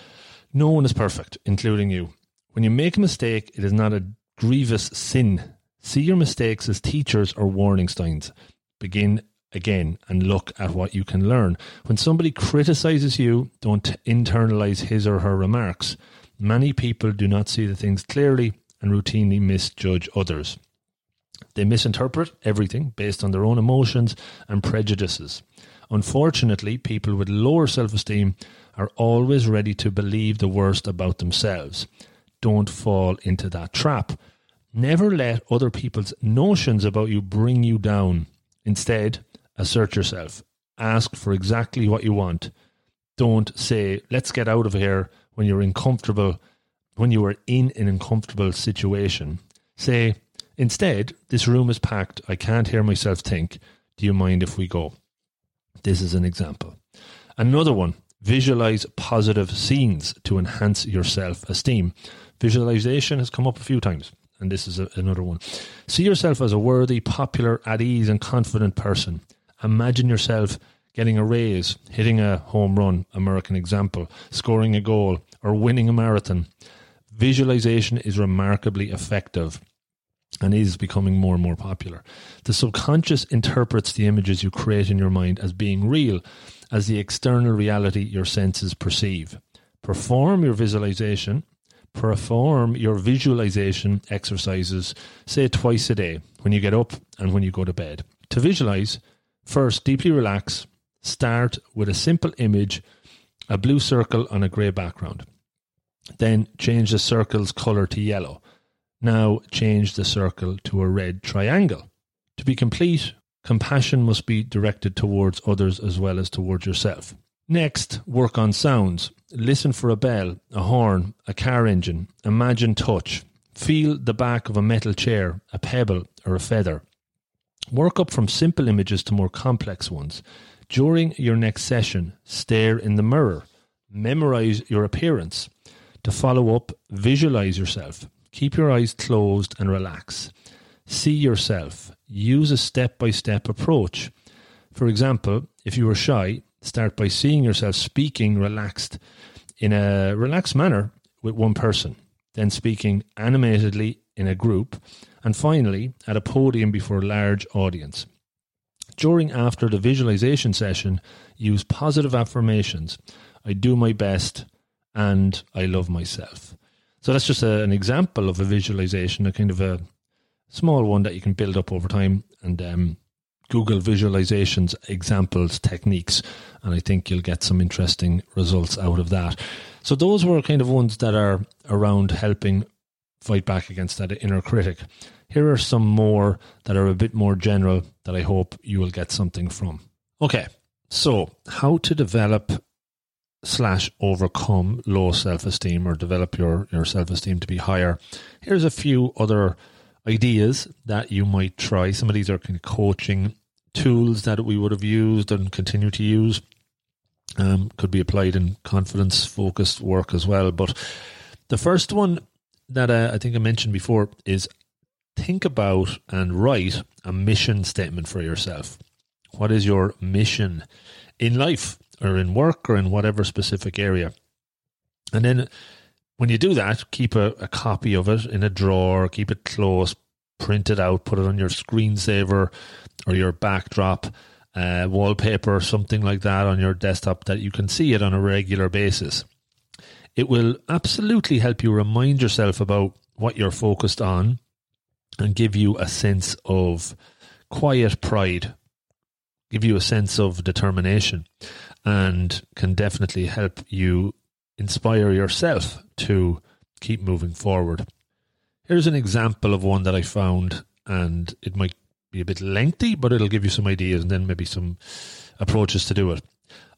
No one is perfect, including you. When you make a mistake, it is not a grievous sin. See your mistakes as teachers or warning signs. Begin again and look at what you can learn. When somebody criticizes you, don't internalize his or her remarks. Many people do not see the things clearly and routinely misjudge others. They misinterpret everything based on their own emotions and prejudices. Unfortunately, people with lower self esteem are always ready to believe the worst about themselves. Don't fall into that trap. Never let other people's notions about you bring you down. Instead, assert yourself. Ask for exactly what you want. Don't say, let's get out of here when you're uncomfortable, when you are in an uncomfortable situation. Say, instead, this room is packed. I can't hear myself think. Do you mind if we go? This is an example. Another one visualize positive scenes to enhance your self esteem. Visualization has come up a few times, and this is a, another one. See yourself as a worthy, popular, at ease, and confident person. Imagine yourself getting a raise, hitting a home run, American example, scoring a goal, or winning a marathon. Visualization is remarkably effective and is becoming more and more popular. The subconscious interprets the images you create in your mind as being real, as the external reality your senses perceive. Perform your visualization, perform your visualization exercises, say twice a day, when you get up and when you go to bed. To visualize, first deeply relax, start with a simple image, a blue circle on a grey background. Then change the circle's colour to yellow. Now change the circle to a red triangle. To be complete, compassion must be directed towards others as well as towards yourself. Next, work on sounds. Listen for a bell, a horn, a car engine. Imagine touch. Feel the back of a metal chair, a pebble, or a feather. Work up from simple images to more complex ones. During your next session, stare in the mirror. Memorize your appearance. To follow up, visualize yourself. Keep your eyes closed and relax. See yourself. Use a step by step approach. For example, if you are shy, start by seeing yourself speaking relaxed in a relaxed manner with one person, then speaking animatedly in a group, and finally at a podium before a large audience. During after the visualization session, use positive affirmations. I do my best and I love myself. So that's just a, an example of a visualization, a kind of a small one that you can build up over time and um, Google visualizations, examples, techniques, and I think you'll get some interesting results out of that. So those were kind of ones that are around helping fight back against that inner critic. Here are some more that are a bit more general that I hope you will get something from. Okay, so how to develop slash overcome low self esteem or develop your, your self esteem to be higher. Here's a few other ideas that you might try. Some of these are kind of coaching tools that we would have used and continue to use. Um, could be applied in confidence focused work as well. But the first one that uh, I think I mentioned before is think about and write a mission statement for yourself. What is your mission in life or in work or in whatever specific area? And then when you do that, keep a, a copy of it in a drawer, keep it close, print it out, put it on your screensaver or your backdrop, uh, wallpaper, something like that on your desktop that you can see it on a regular basis. It will absolutely help you remind yourself about what you're focused on and give you a sense of quiet pride, give you a sense of determination, and can definitely help you inspire yourself to keep moving forward. Here's an example of one that I found, and it might be a bit lengthy, but it'll give you some ideas and then maybe some approaches to do it.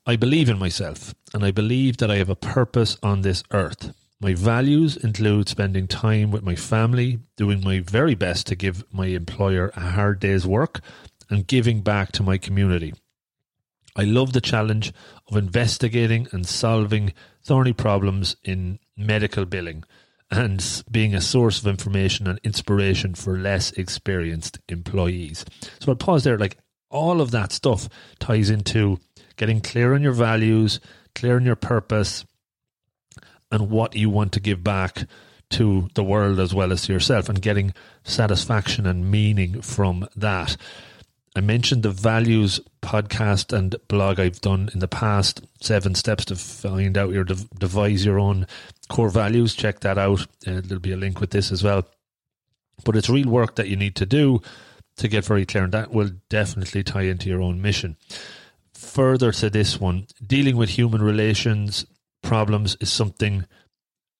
I believe in myself, and I believe that I have a purpose on this earth. My values include spending time with my family, doing my very best to give my employer a hard day's work, and giving back to my community. I love the challenge of investigating and solving thorny problems in medical billing and being a source of information and inspiration for less experienced employees. So I'll pause there. Like all of that stuff ties into getting clear on your values, clear on your purpose, and what you want to give back to the world as well as to yourself, and getting satisfaction and meaning from that. I mentioned the values podcast and blog I've done in the past, seven steps to find out your devise your own core values. Check that out. Uh, there'll be a link with this as well. But it's real work that you need to do to get very clear, and that will definitely tie into your own mission. Further to this one, dealing with human relations problems is something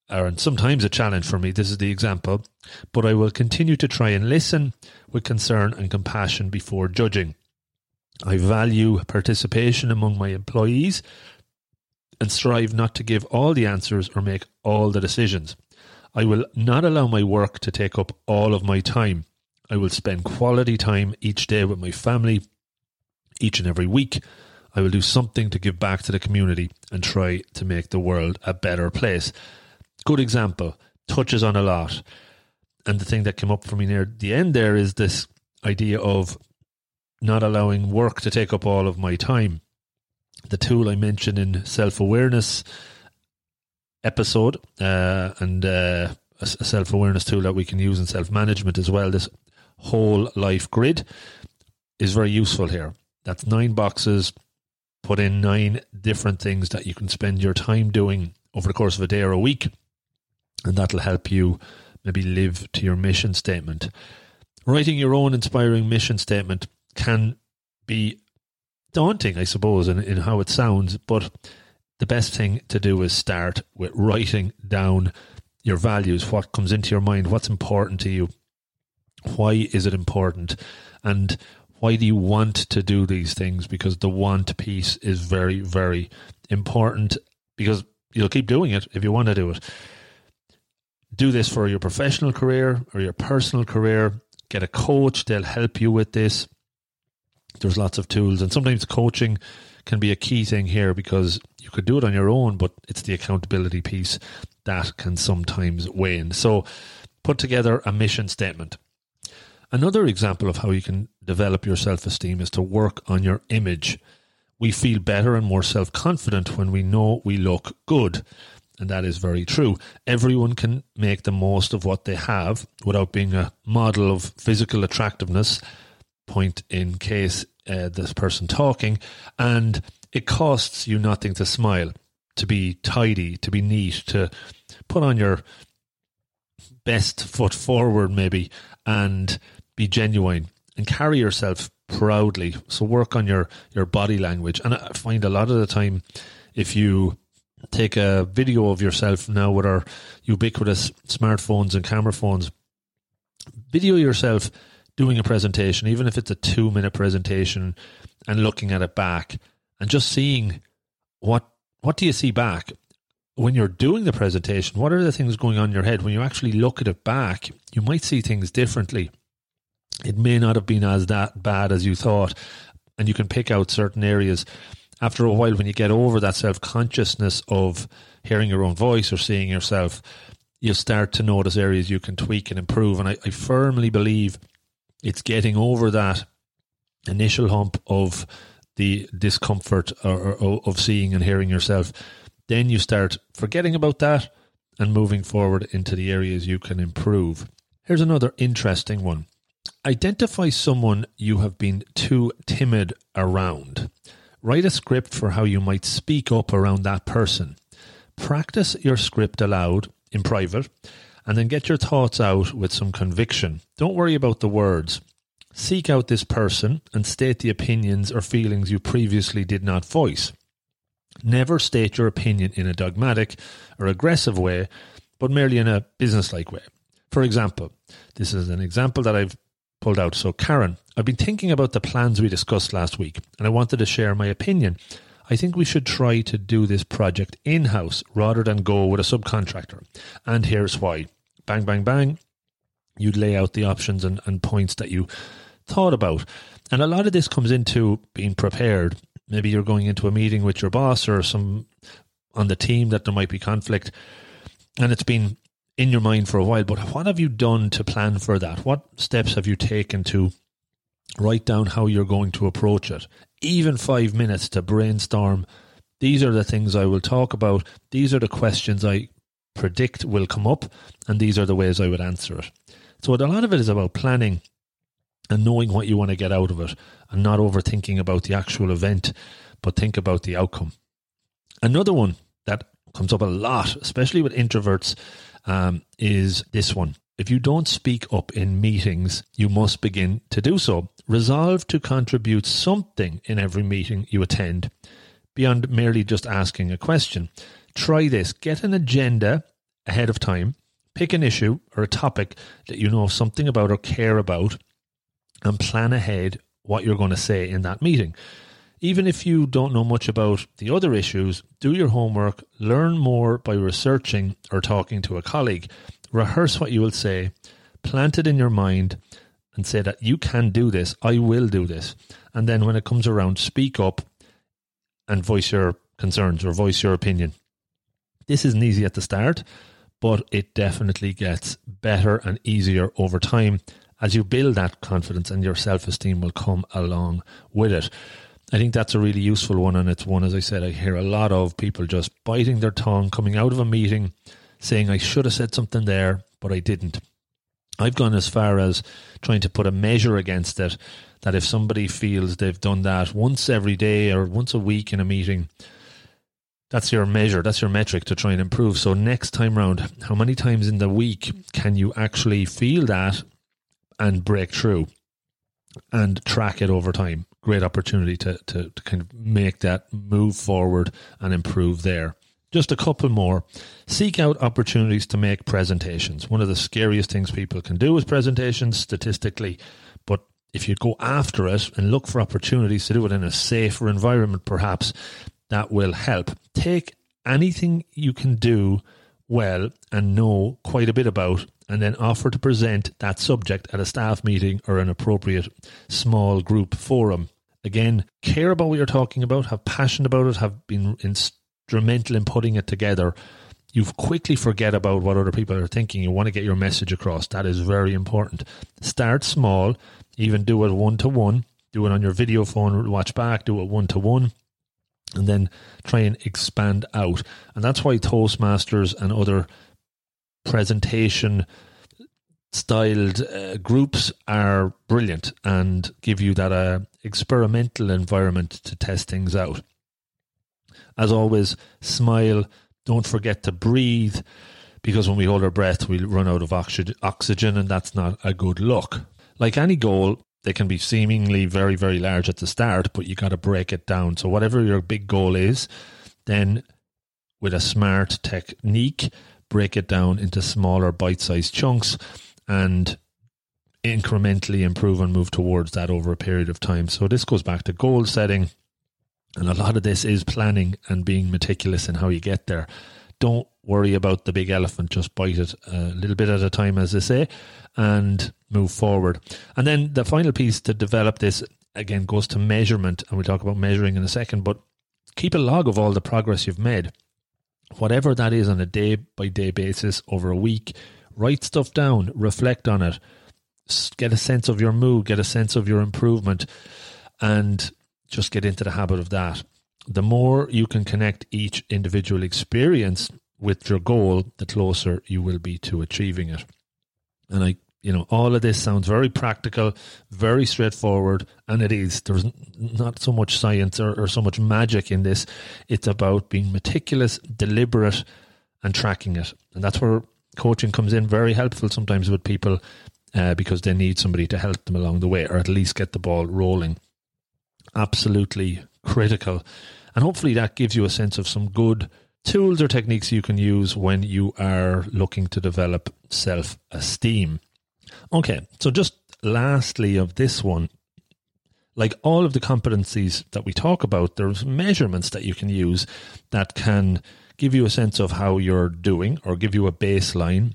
or sometimes a challenge for me. This is the example, but I will continue to try and listen with concern and compassion before judging. I value participation among my employees and strive not to give all the answers or make all the decisions. I will not allow my work to take up all of my time. I will spend quality time each day with my family, each and every week. I will do something to give back to the community and try to make the world a better place good example, touches on a lot. And the thing that came up for me near the end there is this idea of not allowing work to take up all of my time. The tool I mentioned in self awareness episode, uh, and uh, a self awareness tool that we can use in self management as well. This whole life grid is very useful here. That's nine boxes. Put in nine different things that you can spend your time doing over the course of a day or a week and that'll help you maybe live to your mission statement. Writing your own inspiring mission statement can be daunting, I suppose, in, in how it sounds, but the best thing to do is start with writing down your values, what comes into your mind, what's important to you, why is it important, and why do you want to do these things? Because the want piece is very, very important because you'll keep doing it if you want to do it do this for your professional career or your personal career. Get a coach, they'll help you with this. there's lots of tools, and sometimes coaching can be a key thing here because you could do it on your own, but it's the accountability piece that can sometimes wane. So, put together a mission statement. Another example of how you can develop your self esteem is to work on your image. We feel better and more self confident when we know we look good. And that is very true. Everyone can make the most of what they have without being a model of physical attractiveness. Point in case uh, this person talking. And it costs you nothing to smile, to be tidy, to be neat, to put on your best foot forward, maybe, and be genuine and carry yourself proudly. So work on your, your body language. And I find a lot of the time, if you take a video of yourself now with our ubiquitous smartphones and camera phones, video yourself doing a presentation, even if it's a two minute presentation, and looking at it back and just seeing what what do you see back when you're doing the presentation? What are the things going on in your head when you actually look at it back? You might see things differently. It may not have been as that bad as you thought, and you can pick out certain areas after a while, when you get over that self consciousness of hearing your own voice or seeing yourself, you'll start to notice areas you can tweak and improve. And I, I firmly believe it's getting over that initial hump of the discomfort or, or, of seeing and hearing yourself. Then you start forgetting about that and moving forward into the areas you can improve. Here's another interesting one. Identify someone you have been too timid around. Write a script for how you might speak up around that person. Practice your script aloud in private and then get your thoughts out with some conviction. Don't worry about the words. Seek out this person and state the opinions or feelings you previously did not voice. Never state your opinion in a dogmatic or aggressive way, but merely in a businesslike way. For example, this is an example that I've pulled out. So, Karen, I've been thinking about the plans we discussed last week, and I wanted to share my opinion. I think we should try to do this project in house rather than go with a subcontractor. And here's why. Bang, bang, bang. You'd lay out the options and, and points that you thought about. And a lot of this comes into being prepared. Maybe you're going into a meeting with your boss or some on the team that there might be conflict. And it's been in your mind for a while, but what have you done to plan for that? What steps have you taken to write down how you're going to approach it? Even five minutes to brainstorm. These are the things I will talk about. These are the questions I predict will come up, and these are the ways I would answer it. So, a lot of it is about planning and knowing what you want to get out of it and not overthinking about the actual event, but think about the outcome. Another one that comes up a lot, especially with introverts, um, is this one. If you don't speak up in meetings, you must begin to do so. Resolve to contribute something in every meeting you attend, beyond merely just asking a question. Try this. Get an agenda ahead of time. Pick an issue or a topic that you know something about or care about, and plan ahead what you're going to say in that meeting. Even if you don't know much about the other issues, do your homework, learn more by researching or talking to a colleague. Rehearse what you will say, plant it in your mind, and say that you can do this, I will do this. And then when it comes around, speak up and voice your concerns or voice your opinion. This isn't easy at the start, but it definitely gets better and easier over time as you build that confidence and your self esteem will come along with it. I think that's a really useful one. And it's one, as I said, I hear a lot of people just biting their tongue, coming out of a meeting saying, I should have said something there, but I didn't. I've gone as far as trying to put a measure against it that if somebody feels they've done that once every day or once a week in a meeting, that's your measure, that's your metric to try and improve. So, next time round, how many times in the week can you actually feel that and break through and track it over time? great opportunity to, to, to kind of make that move forward and improve there. Just a couple more. Seek out opportunities to make presentations. One of the scariest things people can do is presentations statistically, but if you go after it and look for opportunities to do it in a safer environment, perhaps that will help. Take anything you can do well and know quite a bit about, and then offer to present that subject at a staff meeting or an appropriate small group forum. Again, care about what you're talking about, have passion about it, have been instrumental in putting it together. You quickly forget about what other people are thinking. You want to get your message across. That is very important. Start small, even do it one to one. Do it on your video phone, watch back, do it one to one and then try and expand out. And that's why Toastmasters and other presentation styled uh, groups are brilliant and give you that uh, experimental environment to test things out. As always, smile. Don't forget to breathe because when we hold our breath, we'll run out of oxygen, and that's not a good look. Like any goal, they can be seemingly very, very large at the start, but you got to break it down. So, whatever your big goal is, then with a smart technique, break it down into smaller bite sized chunks and incrementally improve and move towards that over a period of time. So, this goes back to goal setting. And a lot of this is planning and being meticulous in how you get there. Don't worry about the big elephant, just bite it a little bit at a time, as they say, and move forward. And then the final piece to develop this again goes to measurement, and we'll talk about measuring in a second, but keep a log of all the progress you've made. Whatever that is on a day by day basis over a week, write stuff down, reflect on it, get a sense of your mood, get a sense of your improvement, and just get into the habit of that. The more you can connect each individual experience with your goal, the closer you will be to achieving it. And I, you know, all of this sounds very practical, very straightforward, and it is. There's not so much science or, or so much magic in this. It's about being meticulous, deliberate, and tracking it. And that's where coaching comes in very helpful sometimes with people uh, because they need somebody to help them along the way or at least get the ball rolling. Absolutely critical. And hopefully that gives you a sense of some good tools or techniques you can use when you are looking to develop self esteem. Okay, so just lastly of this one, like all of the competencies that we talk about, there's measurements that you can use that can give you a sense of how you're doing or give you a baseline.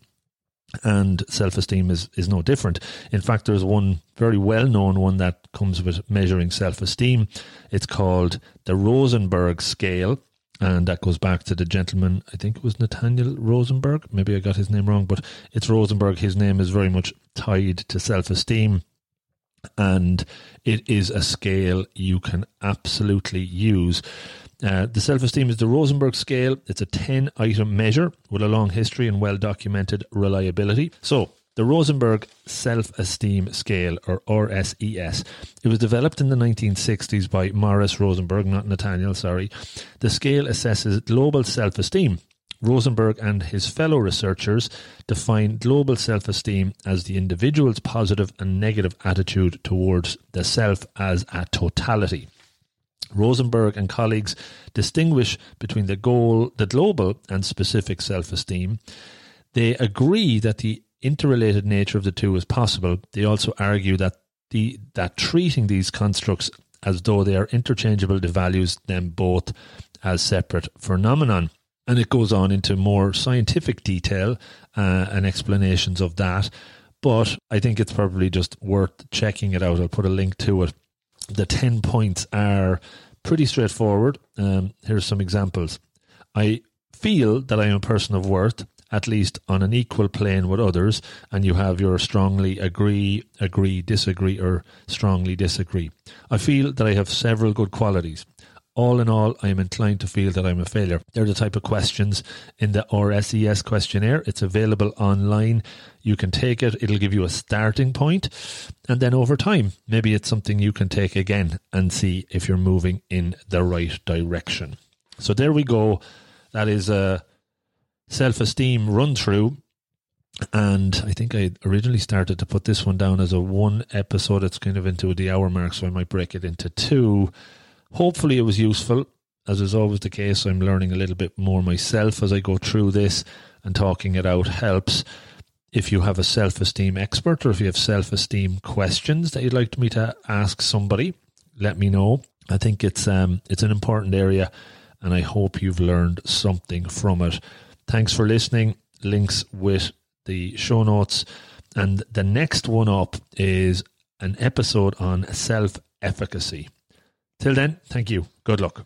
And self esteem is, is no different. In fact, there's one very well known one that comes with measuring self esteem. It's called the Rosenberg scale and that goes back to the gentleman. I think it was Nathaniel Rosenberg. Maybe I got his name wrong, but it's Rosenberg. His name is very much tied to self-esteem, and it is a scale you can absolutely use. Uh, the self esteem is the Rosenberg scale. It's a 10 item measure with a long history and well documented reliability. So, the Rosenberg Self Esteem Scale, or RSES. It was developed in the 1960s by Morris Rosenberg, not Nathaniel, sorry. The scale assesses global self esteem. Rosenberg and his fellow researchers define global self esteem as the individual's positive and negative attitude towards the self as a totality. Rosenberg and colleagues distinguish between the goal, the global and specific self esteem. They agree that the interrelated nature of the two is possible, they also argue that the that treating these constructs as though they are interchangeable devalues them both as separate phenomenon. And it goes on into more scientific detail uh, and explanations of that. But I think it's probably just worth checking it out. I'll put a link to it. The 10 points are pretty straightforward. Um, here's some examples. I feel that I am a person of worth at least on an equal plane with others, and you have your strongly agree, agree, disagree, or strongly disagree. I feel that I have several good qualities. All in all, I am inclined to feel that I'm a failure. They're the type of questions in the RSES questionnaire. It's available online. You can take it, it'll give you a starting point, and then over time, maybe it's something you can take again and see if you're moving in the right direction. So there we go. That is a self esteem run through. And I think I originally started to put this one down as a one episode. It's kind of into the hour mark, so I might break it into two. Hopefully, it was useful. As is always the case, I'm learning a little bit more myself as I go through this, and talking it out helps. If you have a self esteem expert or if you have self esteem questions that you'd like me to ask somebody, let me know. I think it's um, it's an important area, and I hope you've learned something from it. Thanks for listening. Links with the show notes. And the next one up is an episode on self efficacy. Till then, thank you. Good luck.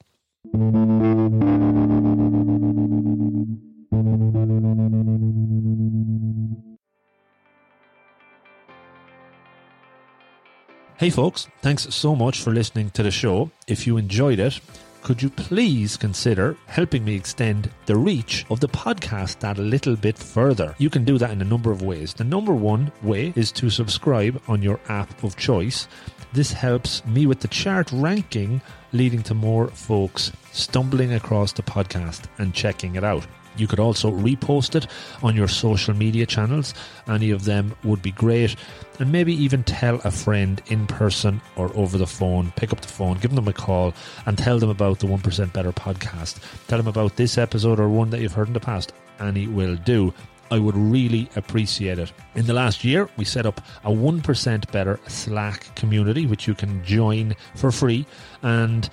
Hey folks, thanks so much for listening to the show. If you enjoyed it, could you please consider helping me extend the reach of the podcast that a little bit further? You can do that in a number of ways. The number one way is to subscribe on your app of choice. This helps me with the chart ranking, leading to more folks stumbling across the podcast and checking it out. You could also repost it on your social media channels. Any of them would be great. And maybe even tell a friend in person or over the phone. Pick up the phone, give them a call, and tell them about the 1% Better podcast. Tell them about this episode or one that you've heard in the past. Any will do. I would really appreciate it. In the last year, we set up a 1% Better Slack community, which you can join for free. And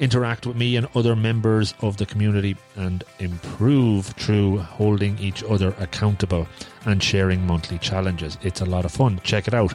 interact with me and other members of the community and improve through holding each other accountable and sharing monthly challenges. It's a lot of fun. Check it out.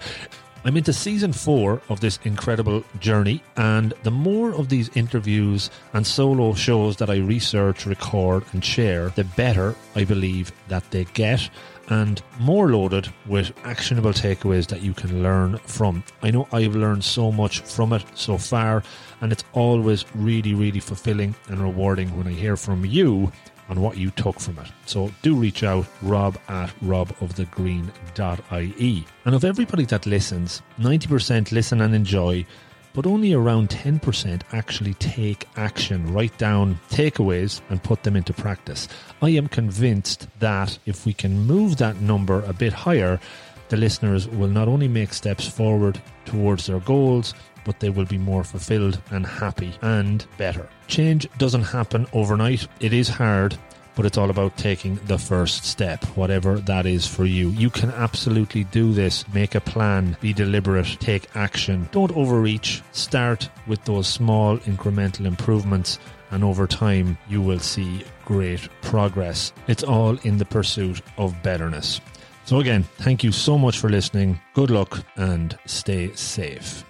I'm into season four of this incredible journey, and the more of these interviews and solo shows that I research, record, and share, the better I believe that they get and more loaded with actionable takeaways that you can learn from. I know I've learned so much from it so far, and it's always really, really fulfilling and rewarding when I hear from you on what you took from it. So do reach out, rob at robofthegreen.ie. And of everybody that listens, 90% listen and enjoy, but only around 10% actually take action, write down takeaways and put them into practice. I am convinced that if we can move that number a bit higher, the listeners will not only make steps forward towards their goals, but they will be more fulfilled and happy and better. Change doesn't happen overnight. It is hard, but it's all about taking the first step, whatever that is for you. You can absolutely do this. Make a plan, be deliberate, take action. Don't overreach. Start with those small incremental improvements, and over time, you will see great progress. It's all in the pursuit of betterness. So, again, thank you so much for listening. Good luck and stay safe.